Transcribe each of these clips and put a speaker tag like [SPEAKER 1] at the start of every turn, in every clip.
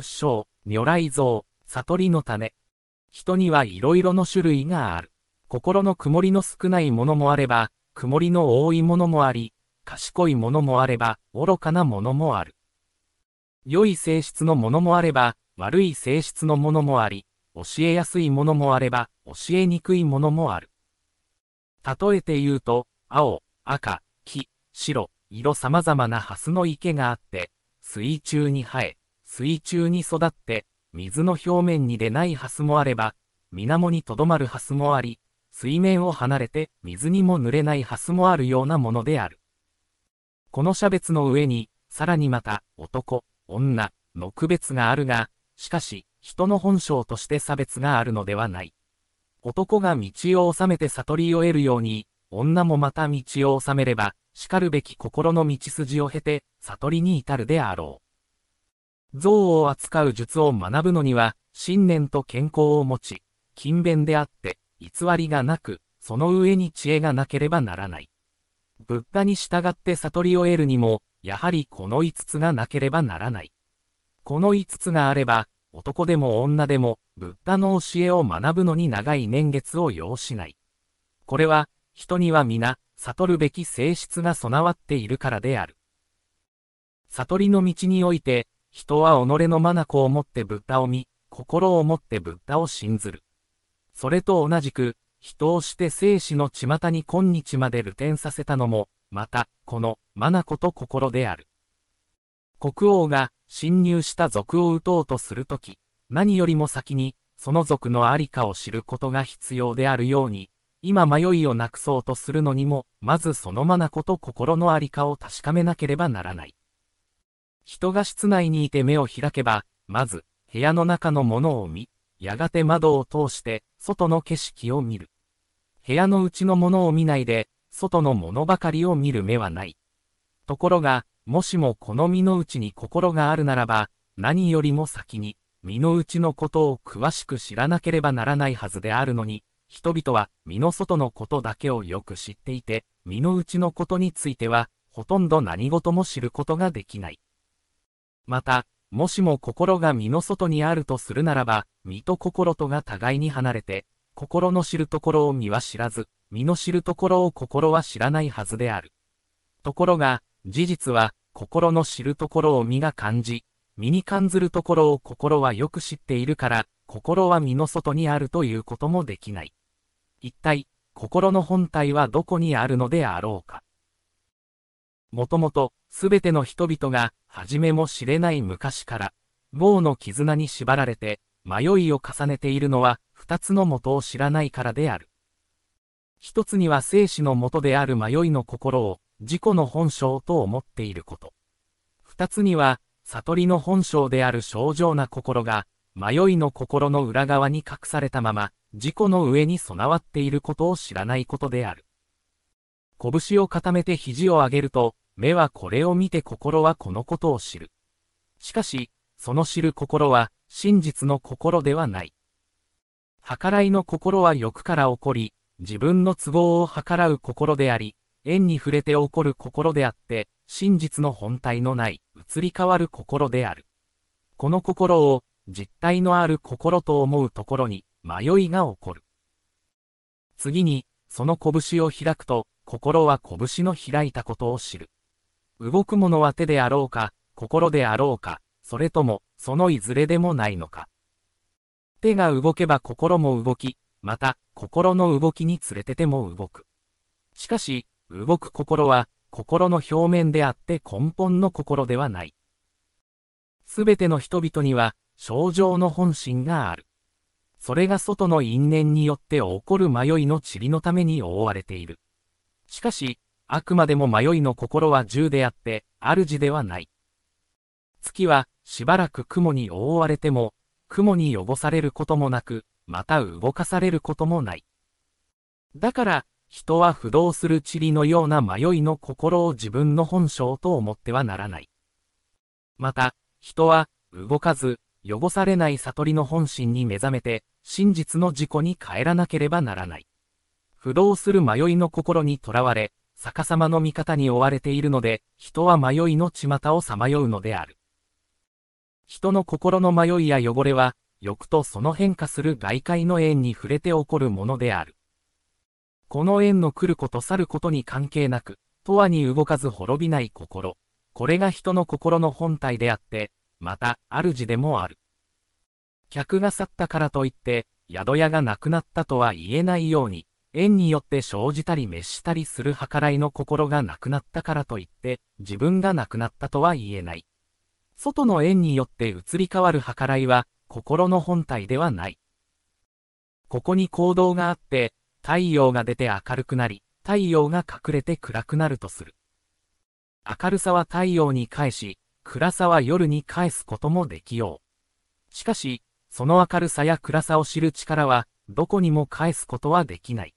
[SPEAKER 1] 仏性、如来像、悟りの種。人にはいろいろの種類がある。心の曇りの少ないものもあれば、曇りの多いものもあり、賢いものもあれば、愚かなものもある。良い性質のものもあれば、悪い性質のものもあり、教えやすいものもあれば、教えにくいものもある。例えて言うと、青、赤、黄、白、色様々なハスの池があって、水中に生え、水中に育って、水の表面に出ないハスもあれば、水面にとどまるハスもあり、水面を離れて水にも濡れないハスもあるようなものである。この差別の上に、さらにまた、男、女、の区別があるが、しかし、人の本性として差別があるのではない。男が道を治めて悟りを得るように、女もまた道を治めれば、叱るべき心の道筋を経て、悟りに至るであろう。像を扱う術を学ぶのには、信念と健康を持ち、勤勉であって、偽りがなく、その上に知恵がなければならない。ブッダに従って悟りを得るにも、やはりこの5つがなければならない。この5つがあれば、男でも女でも、ブッダの教えを学ぶのに長い年月を要しない。これは、人には皆、悟るべき性質が備わっているからである。悟りの道において、人は己の眼を持ってブッダを見、心を持ってブッダを信ずる。それと同じく、人をして生死の巷に今日まで流転させたのも、また、この、眼と心である。国王が侵入した族を撃とうとするとき、何よりも先に、その族のありかを知ることが必要であるように、今迷いをなくそうとするのにも、まずその眼と心のありかを確かめなければならない。人が室内にいて目を開けば、まず、部屋の中のものを見、やがて窓を通して、外の景色を見る。部屋の内のものを見ないで、外のものばかりを見る目はない。ところが、もしもこの身の内に心があるならば、何よりも先に、身の内のことを詳しく知らなければならないはずであるのに、人々は身の外のことだけをよく知っていて、身の内のことについては、ほとんど何事も知ることができない。また、もしも心が身の外にあるとするならば、身と心とが互いに離れて、心の知るところを身は知らず、身の知るところを心は知らないはずである。ところが、事実は、心の知るところを身が感じ、身に感ずるところを心はよく知っているから、心は身の外にあるということもできない。一体、心の本体はどこにあるのであろうか。もともと、すべての人々が、初めも知れない昔から、棒の絆に縛られて、迷いを重ねているのは、二つの元を知らないからである。一つには生死の元である迷いの心を、自己の本性と思っていること。二つには、悟りの本性である正常な心が、迷いの心の裏側に隠されたまま、自己の上に備わっていることを知らないことである。拳を固めて肘を上げると、目はこれを見て心はこのことを知る。しかし、その知る心は、真実の心ではない。計らいの心は欲から起こり、自分の都合を計らう心であり、縁に触れて起こる心であって、真実の本体のない、移り変わる心である。この心を、実体のある心と思うところに、迷いが起こる。次に、その拳を開くと、心は拳の開いたことを知る。動くものは手であろうか、心であろうか、それとも、そのいずれでもないのか。手が動けば心も動き、また、心の動きに連れてても動く。しかし、動く心は、心の表面であって根本の心ではない。すべての人々には、症状の本心がある。それが外の因縁によって起こる迷いの塵のために覆われている。しかし、あくまでも迷いの心は銃であって、主ではない。月は、しばらく雲に覆われても、雲に汚されることもなく、また動かされることもない。だから、人は不動する塵のような迷いの心を自分の本性と思ってはならない。また、人は、動かず、汚されない悟りの本心に目覚めて、真実の自己に帰らなければならない。不動する迷いの心にとらわれ、逆さまの味方に追われているので、人は迷いの巷をさまようのである。人の心の迷いや汚れは、欲とその変化する外界の縁に触れて起こるものである。この縁の来ること去ることに関係なく、とわに動かず滅びない心。これが人の心の本体であって、また、主でもある。客が去ったからといって、宿屋がなくなったとは言えないように、縁によって生じたり滅したりする計らいの心がなくなったからといって、自分がなくなったとは言えない。外の縁によって移り変わる計らいは、心の本体ではない。ここに行動があって、太陽が出て明るくなり、太陽が隠れて暗くなるとする。明るさは太陽に返し、暗さは夜に返すこともできよう。しかし、その明るさや暗さを知る力は、どこにも返すことはできない。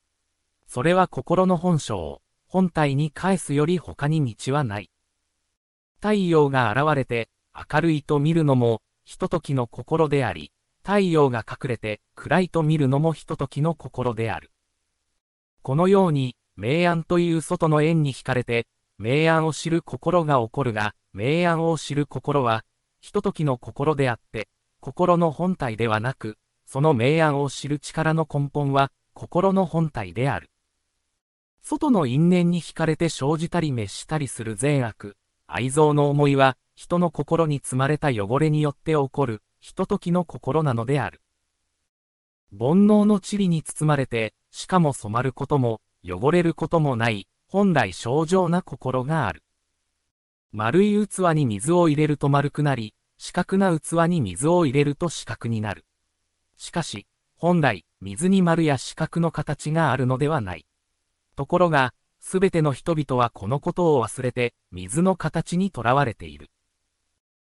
[SPEAKER 1] それは心の本性を、本体に返すより他に道はない。太陽が現れて、明るいと見るのも、ひとときの心であり、太陽が隠れて、暗いと見るのもひとときの心である。このように、明暗という外の縁に惹かれて、明暗を知る心が起こるが、明暗を知る心は、ひとときの心であって、心の本体ではなく、その明暗を知る力の根本は、心の本体である。外の因縁に惹かれて生じたり滅したりする善悪、愛憎の思いは、人の心に積まれた汚れによって起こる、ひとときの心なのである。煩悩の塵に包まれて、しかも染まることも、汚れることもない、本来正常な心がある。丸い器に水を入れると丸くなり、四角な器に水を入れると四角になる。しかし、本来、水に丸や四角の形があるのではない。ところが、すべての人々はこのことを忘れて、水の形にとらわれている。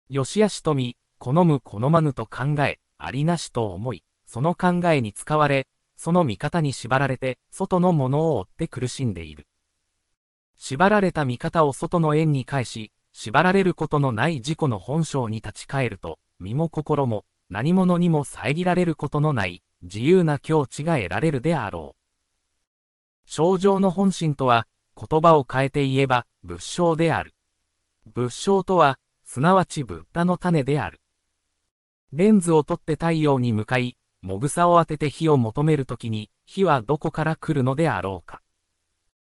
[SPEAKER 1] よしあしとみ、好む好まぬと考え、ありなしと思い、その考えに使われ、その見方に縛られて、外のものを追って苦しんでいる。縛られた見方を外の縁に返し、縛られることのない自己の本性に立ち返ると、身も心も何者にも遮られることのない自由な境地が得られるであろう。症状の本心とは、言葉を変えて言えば仏性である。仏性とは、すなわちブッダの種である。レンズを取って太陽に向かい、もぐさを当てて火を求めるときに、火はどこから来るのであろうか。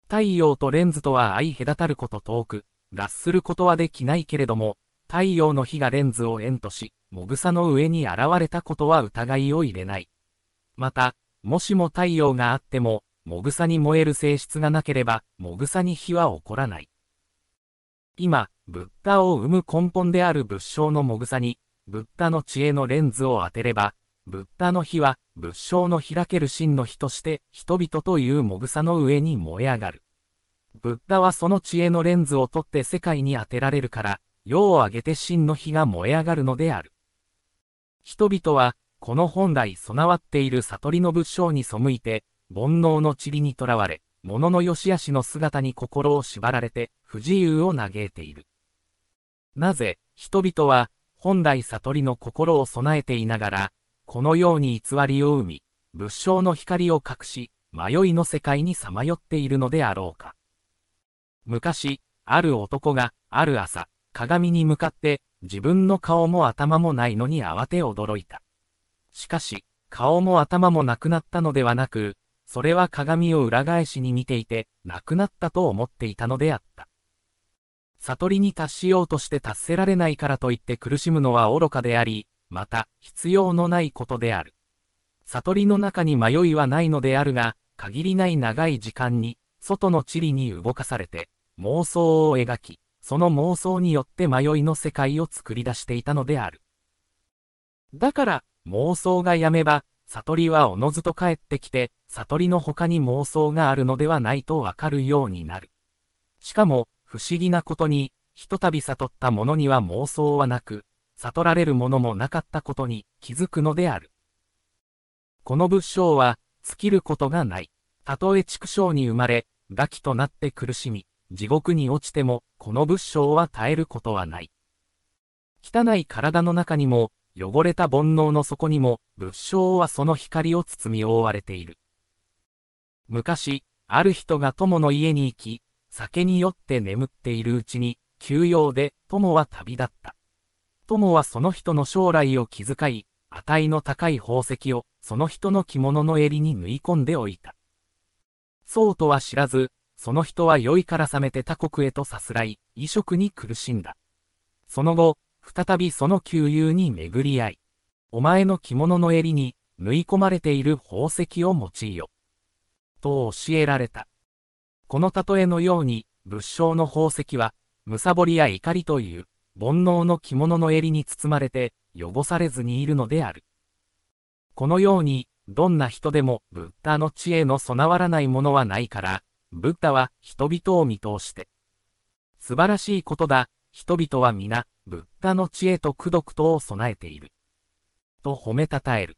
[SPEAKER 1] 太陽とレンズとは相隔たること遠く、脱することはできないけれども、太陽の火がレンズを円とし、もぐさの上に現れたことは疑いを入れない。また、もしも太陽があっても、もぐさに燃える性質がなければ、もぐさに火は起こらない。今、ブッダを生む根本である仏性のもぐさに、ブッダの知恵のレンズを当てれば、ブッダの火は仏性の開ける真の火として人々というもぐさの上に燃え上がる。ブッダはその知恵のレンズを取って世界に当てられるから、世を挙げて真の火が燃え上がるのである。人々は、この本来備わっている悟りの仏性に背いて、煩悩の塵にとらわれ、物の良し悪しの姿に心を縛られて、不自由を嘆いている。なぜ、人々は、本来悟りの心を備えていながら、このように偽りを生み、仏性の光を隠し、迷いの世界にさまよっているのであろうか。昔、ある男が、ある朝、鏡に向かって、自分の顔も頭もないのに慌て驚いた。しかし、顔も頭もなくなったのではなく、それは鏡を裏返しに見ていて、なくなったと思っていたのであった。悟りに達しようとして達せられないからといって苦しむのは愚かであり、また、必要のないことである。悟りの中に迷いはないのであるが、限りない長い時間に、外の地理に動かされて、妄想を描き、その妄想によって迷いの世界を作り出していたのである。だから、妄想がやめば、悟りはおのずと帰ってきて、悟りの他に妄想があるのではないとわかるようになる。しかも、不思議なことに、ひとたび悟った者には妄想はなく、悟られるものもなかったことに気づくのである。この仏性は、尽きることがない。たとえ畜生に生まれ、餓鬼となって苦しみ、地獄に落ちても、この仏性は絶えることはない。汚い体の中にも、汚れた煩悩の底にも、仏性はその光を包み覆われている。昔、ある人が友の家に行き、酒に酔って眠っているうちに、休養で友は旅立った。友はその人の将来を気遣い、値の高い宝石をその人の着物の襟に縫い込んでおいた。そうとは知らず、その人は酔いから覚めて他国へとさすらい、移植に苦しんだ。その後、再びその旧友に巡り合い、お前の着物の襟に縫い込まれている宝石を用いよ。と教えられた。この例えのように、仏性の宝石は、むさぼりや怒りという、煩悩の着物の襟に包まれて、汚されずにいるのである。このように、どんな人でも、ブッダの知恵の備わらないものはないから、ブッダは人々を見通して。素晴らしいことだ、人々は皆、ブッダの知恵と功徳とを備えている。と褒めたたえる。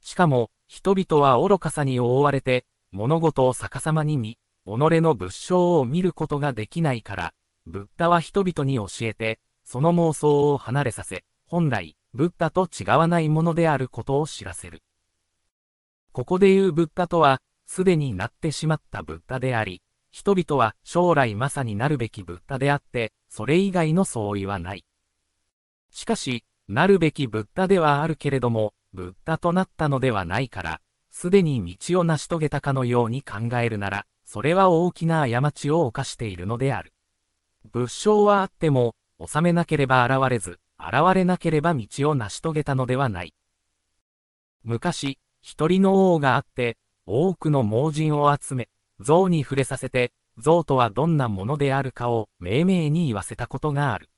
[SPEAKER 1] しかも、人々は愚かさに覆われて、物事を逆さまに見、己の仏性を見ることができないから、ブッダは人々に教えて、その妄想を離れさせ、本来、ブッダと違わないものであることを知らせる。ここで言うブッダとは、すでになってしまったブッダであり、人々は将来まさになるべきブッダであって、それ以外の相違はない。しかし、なるべきブッダではあるけれども、ブッダとなったのではないから、すでに道を成し遂げたかのように考えるなら、それは大きな過ちを犯しているのである。仏性はあっても、収めなければ現れず、現れなければ道を成し遂げたのではない。昔、一人の王があって、多くの盲人を集め、象に触れさせて、象とはどんなものであるかを命名に言わせたことがある。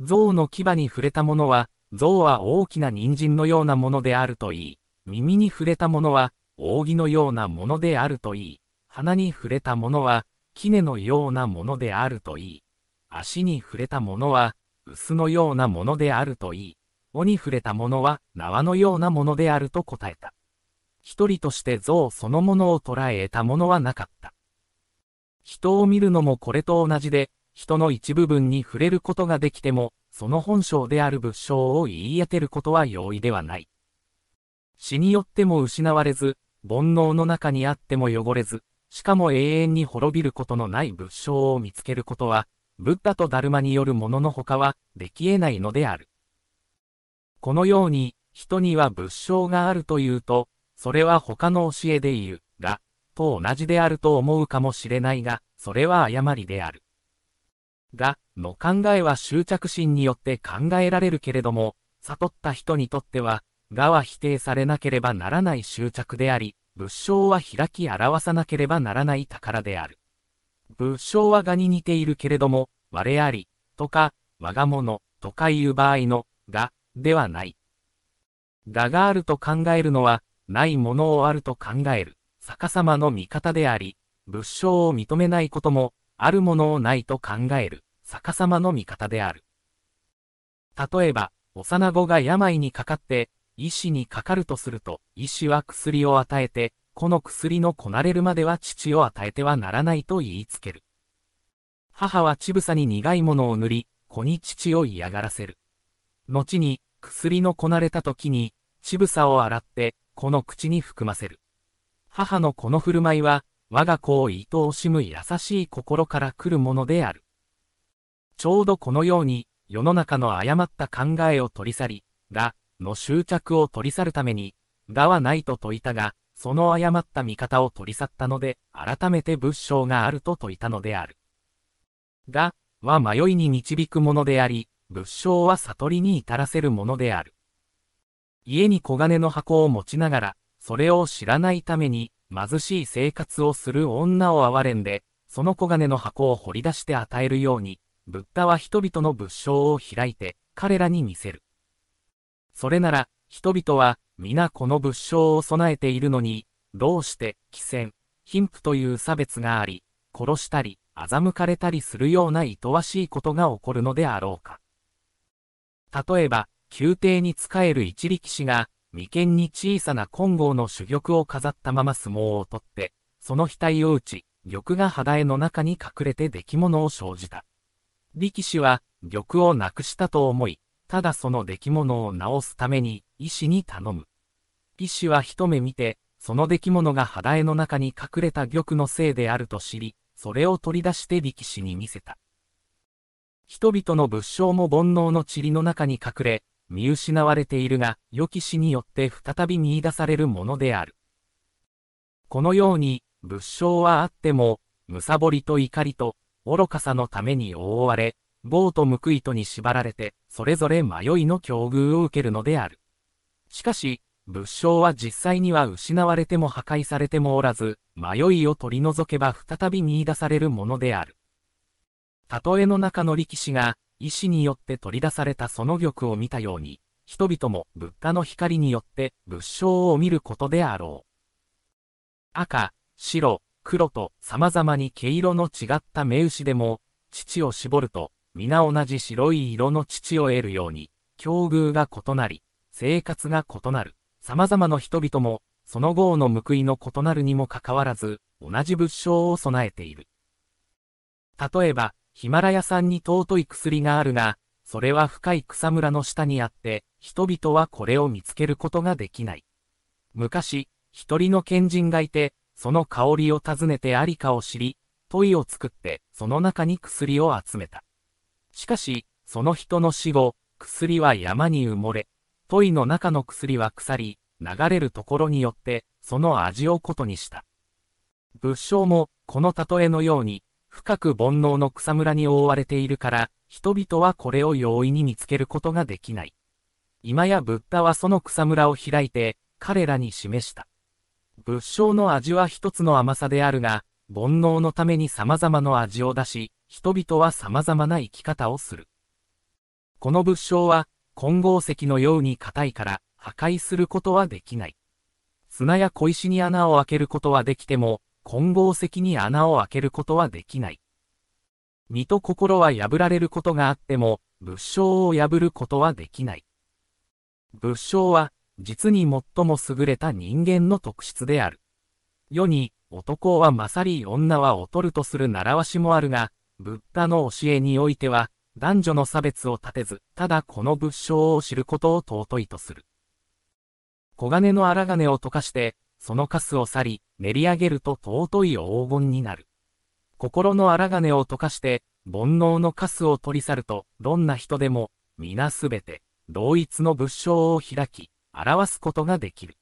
[SPEAKER 1] 象の牙に触れたものは、象は大きな人参のようなものであるといい、耳に触れたものは、扇のようなものであるといい、鼻に触れたものは、杵のようなものであるといい、足に触れたものは、臼のようなものであるといい、尾に触れたものは縄のようなものであると答えた。一人として像そのものを捉え得たものはなかった。人を見るのもこれと同じで、人の一部分に触れることができても、その本性である仏性を言い当てることは容易ではない。死によっても失われず、煩悩の中にあっても汚れず、しかも永遠に滅びることのない仏性を見つけることは、ブッダとダルマによるもののほかはでき得ないのである。このように、人には仏性があるというと、それは他の教えで言う、が、と同じであると思うかもしれないが、それは誤りである。が、の考えは執着心によって考えられるけれども、悟った人にとっては、がは否定されなければならない執着であり、仏性は開き表さなければならない宝である。仏性は我に似ているけれども、我あり、とか、我が物、とかいう場合の、が、ではない。我があると考えるのは、ないものをあると考える、逆さまの見方であり、仏性を認めないことも、あるものをないと考える、逆さまの見方である。例えば、幼子が病にかかって、医師にかかるとすると、医師は薬を与えて、この薬のこなれるまでは父を与えてはならないと言いつける。母は乳房に苦いものを塗り、子に父を嫌がらせる。後に、薬のこなれた時に、乳房を洗って、子の口に含ませる。母のこの振る舞いは、我が子を愛おしむ優しい心から来るものである。ちょうどこのように、世の中の誤った考えを取り去り、が、の執着を取り去るために、がはないと説いたが、その誤った見方を取り去ったので、改めて仏性があると説いたのである。が、は迷いに導くものであり、仏性は悟りに至らせるものである。家に小金の箱を持ちながら、それを知らないために、貧しい生活をする女を憐れんで、その小金の箱を掘り出して与えるように、ブッダは人々の仏性を開いて、彼らに見せる。それなら、人々は、皆この仏性を備えているのに、どうして、寄戦、貧富という差別があり、殺したり、欺かれたりするようないとわしいことが起こるのであろうか。例えば、宮廷に仕える一力士が、眉間に小さな金剛の珠玉を飾ったまま相撲を取って、その額を打ち、玉が肌絵の中に隠れて出来物を生じた。力士は、玉をなくしたと思い、ただその出来物を直すために、医師に頼む。医師は一目見て、その出来物が肌絵の中に隠れた玉のせいであると知り、それを取り出して力士に見せた。人々の仏性も煩悩の塵の中に隠れ、見失われているが、良き死によって再び見出されるものである。このように、仏性はあっても、むさぼりと怒りと、愚かさのために覆われ、棒と報いとに縛られて、それぞれ迷いの境遇を受けるのである。しかし、仏性は実際には失われても破壊されてもおらず、迷いを取り除けば再び見出されるものである。例えの中の力士が、意志によって取り出されたその玉を見たように、人々も仏家の光によって仏性を見ることであろう。赤、白、黒と様々に毛色の違った目牛でも、乳を絞ると、皆同じ白い色の乳を得るように、境遇が異なり、生活が異なる。様々な人々も、その号の報いの異なるにもかかわらず、同じ仏性を備えている。例えば、ヒマラヤ山に尊い薬があるが、それは深い草むらの下にあって、人々はこれを見つけることができない。昔、一人の賢人がいて、その香りを訪ねてありかを知り、問いを作って、その中に薬を集めた。しかし、その人の死後、薬は山に埋もれ、問いの中の薬は腐り、流れるところによって、その味をことにした。仏性も、この例えのように、深く煩悩の草むらに覆われているから、人々はこれを容易に見つけることができない。今やブッダはその草むらを開いて、彼らに示した。仏性の味は一つの甘さであるが、煩悩のために様々な味を出し、人々は様々な生き方をする。この仏性は、混合石のように硬いから破壊することはできない。砂や小石に穴を開けることはできても、混合石に穴を開けることはできない。身と心は破られることがあっても、仏性を破ることはできない。仏性は、実に最も優れた人間の特質である。世に、男は勝り女は劣るとする習わしもあるが、ブッダの教えにおいては、男女の差別を立てず、ただこの仏性を知ることを尊いとする。小金の荒金を溶かして、そのカスを去り、練り上げると尊い黄金になる。心の荒金を溶かして、煩悩のカスを取り去ると、どんな人でも、皆すべて、同一の仏性を開き、表すことができる。